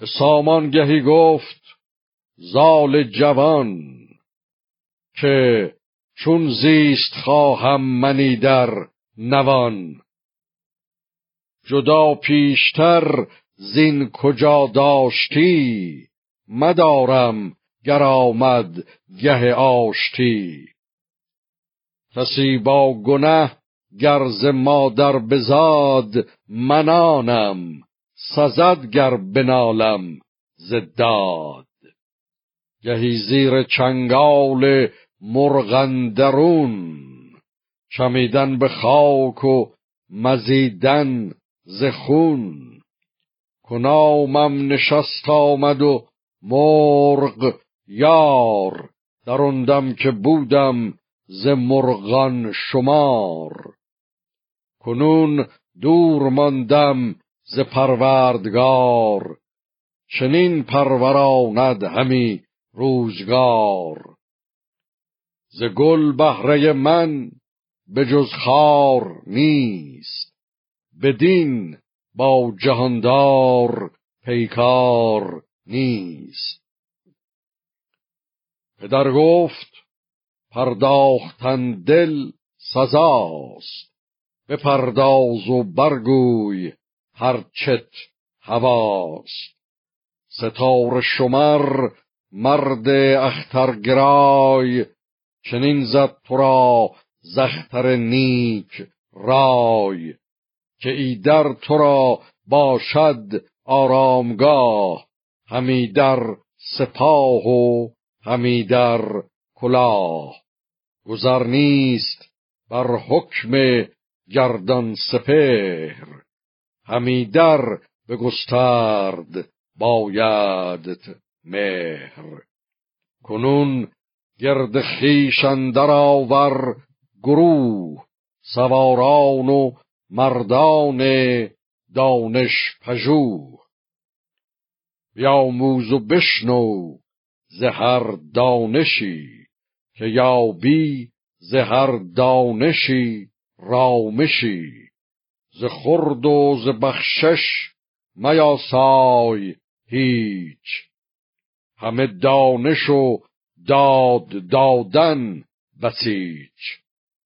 به سامان گهی گفت زال جوان که چون زیست خواهم منی در نوان. جدا پیشتر زین کجا داشتی مدارم گر آمد گه آشتی. کسی با گنه گرز مادر بزاد منانم سزد گر بنالم زداد گهی زیر چنگال مرغندرون چمیدن به خاک و مزیدن ز خون. کنامم نشست آمد و مرغ یار دم که بودم ز مرغان شمار. کنون دور ماندم ز پروردگار. چنین پروراند همی روزگار. ز گل بهره من به جز خار نیست. بدین با جهاندار پیکار نیست. پدر گفت پرداختن دل سزاست. بپرداز و برگوی هر چت هواست. ستاره شمر مرد اخترگرای چنین زد تو را زختر نیک رای که ایدر تو را باشد آرامگاه. همی در سپاه و همی در کلاه. گذر نیست بر حکم گردان سپهر. همی در به گسترد بایدت مهر. کنون گرد خیش اندر آور گروه سواران و مردان دانش پژوه. بیاموز و بشنو زهر دانشی که یابی زهر دانشی رامشی. ز خرد و ز بخشش میاسای هیچ. همه دانش و داد دادن بسیج